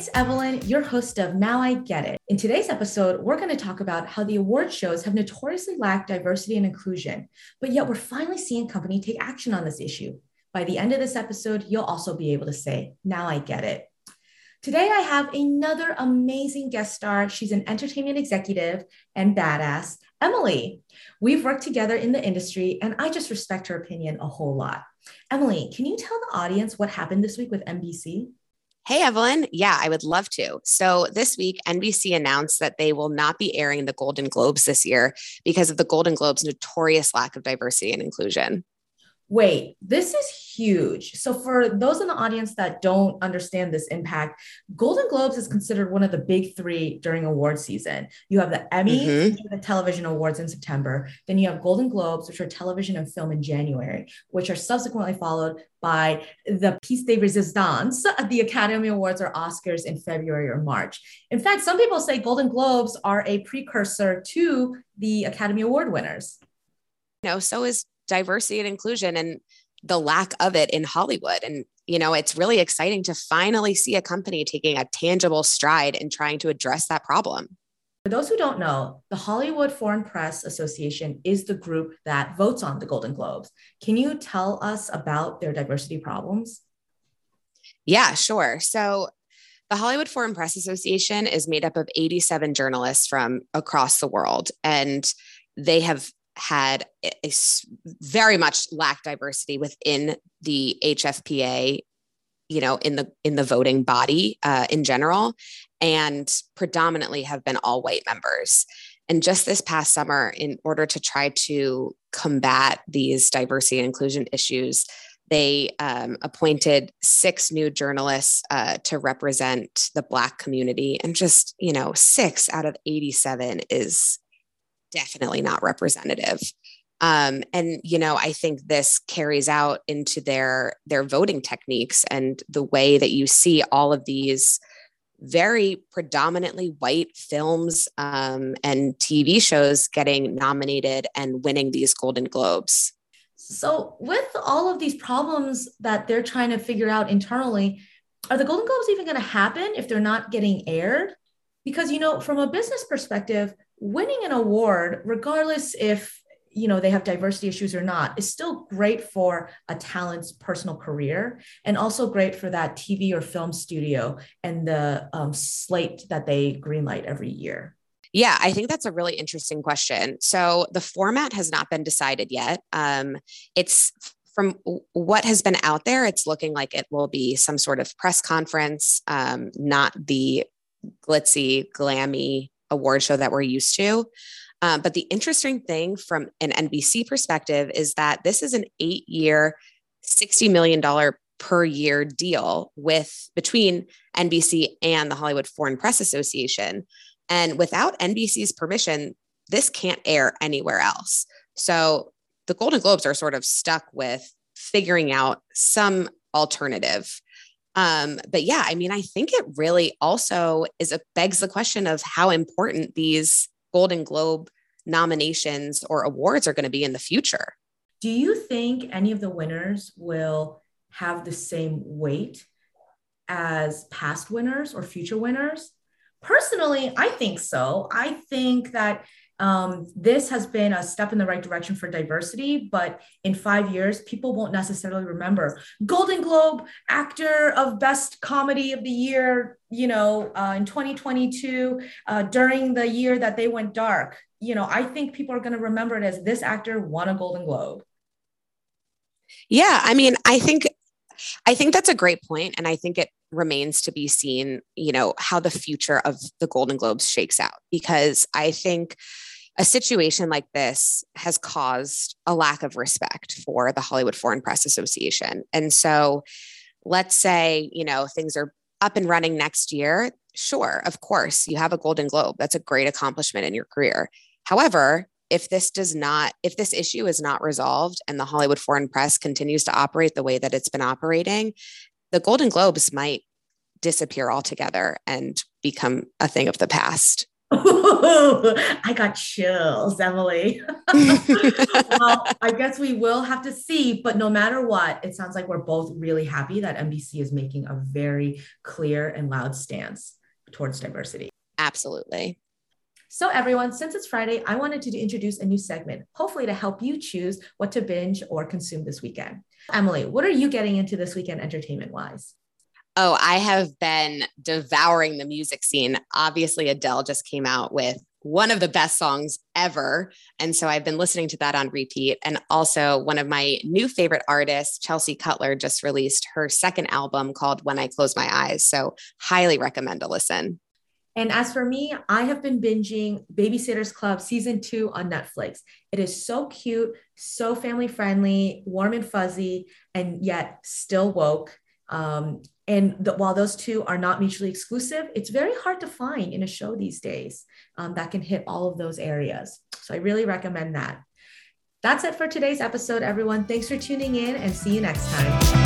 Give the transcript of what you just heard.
It's Evelyn, your host of Now I Get It. In today's episode, we're going to talk about how the award shows have notoriously lacked diversity and inclusion, but yet we're finally seeing company take action on this issue. By the end of this episode, you'll also be able to say, Now I get it. Today, I have another amazing guest star. She's an entertainment executive and badass, Emily. We've worked together in the industry, and I just respect her opinion a whole lot. Emily, can you tell the audience what happened this week with NBC? Hey, Evelyn. Yeah, I would love to. So, this week, NBC announced that they will not be airing the Golden Globes this year because of the Golden Globes' notorious lack of diversity and inclusion. Wait, this is huge. So, for those in the audience that don't understand this impact, Golden Globes is considered one of the big three during award season. You have the Emmy, mm-hmm. the television awards in September. Then you have Golden Globes, which are television and film in January, which are subsequently followed by the Piece de Resistance, the Academy Awards or Oscars in February or March. In fact, some people say Golden Globes are a precursor to the Academy Award winners. No, so is diversity and inclusion and the lack of it in Hollywood. And, you know, it's really exciting to finally see a company taking a tangible stride in trying to address that problem. For those who don't know, the Hollywood Foreign Press Association is the group that votes on the Golden Globes. Can you tell us about their diversity problems? Yeah, sure. So, the Hollywood Foreign Press Association is made up of 87 journalists from across the world, and they have had a, very much lacked diversity within the HFPA, you know, in the in the voting body uh, in general, and predominantly have been all white members. And just this past summer, in order to try to combat these diversity and inclusion issues, they um, appointed six new journalists uh, to represent the Black community. And just, you know, six out of 87 is definitely not representative. Um, and you know, I think this carries out into their their voting techniques and the way that you see all of these very predominantly white films um, and TV shows getting nominated and winning these Golden Globes. So, with all of these problems that they're trying to figure out internally, are the Golden Globes even going to happen if they're not getting aired? Because, you know, from a business perspective, winning an award, regardless if you know they have diversity issues or not is still great for a talent's personal career and also great for that tv or film studio and the um, slate that they greenlight every year yeah, I think that's a really interesting question. So the format has not been decided yet. Um, it's from what has been out there, it's looking like it will be some sort of press conference, um, not the glitzy, glammy award show that we're used to. Um, but the interesting thing from an NBC perspective is that this is an eight year, $60 million per year deal with between NBC and the Hollywood Foreign Press Association. And without NBC's permission, this can't air anywhere else. So the Golden Globes are sort of stuck with figuring out some alternative. Um, but yeah, I mean, I think it really also is a begs the question of how important these Golden Globe nominations or awards are going to be in the future. Do you think any of the winners will have the same weight as past winners or future winners? Personally, I think so. I think that um, this has been a step in the right direction for diversity, but in five years, people won't necessarily remember Golden Globe actor of best comedy of the year, you know, uh, in 2022 uh, during the year that they went dark. You know, I think people are going to remember it as this actor won a Golden Globe. Yeah, I mean, I think I think that's a great point, and I think it remains to be seen. You know how the future of the Golden Globes shakes out because I think a situation like this has caused a lack of respect for the Hollywood Foreign Press Association. And so let's say, you know, things are up and running next year. Sure, of course, you have a Golden Globe. That's a great accomplishment in your career. However, if this does not, if this issue is not resolved and the Hollywood Foreign Press continues to operate the way that it's been operating, the Golden Globes might disappear altogether and become a thing of the past. I got chills, Emily. well, I guess we will have to see, but no matter what, it sounds like we're both really happy that NBC is making a very clear and loud stance towards diversity. Absolutely. So, everyone, since it's Friday, I wanted to introduce a new segment, hopefully to help you choose what to binge or consume this weekend. Emily, what are you getting into this weekend entertainment wise? Oh, I have been devouring the music scene. Obviously, Adele just came out with one of the best songs ever. And so I've been listening to that on repeat. And also, one of my new favorite artists, Chelsea Cutler, just released her second album called When I Close My Eyes. So, highly recommend a listen. And as for me, I have been binging Babysitters Club season two on Netflix. It is so cute, so family friendly, warm and fuzzy, and yet still woke. Um, and the, while those two are not mutually exclusive, it's very hard to find in a show these days um, that can hit all of those areas. So I really recommend that. That's it for today's episode, everyone. Thanks for tuning in and see you next time.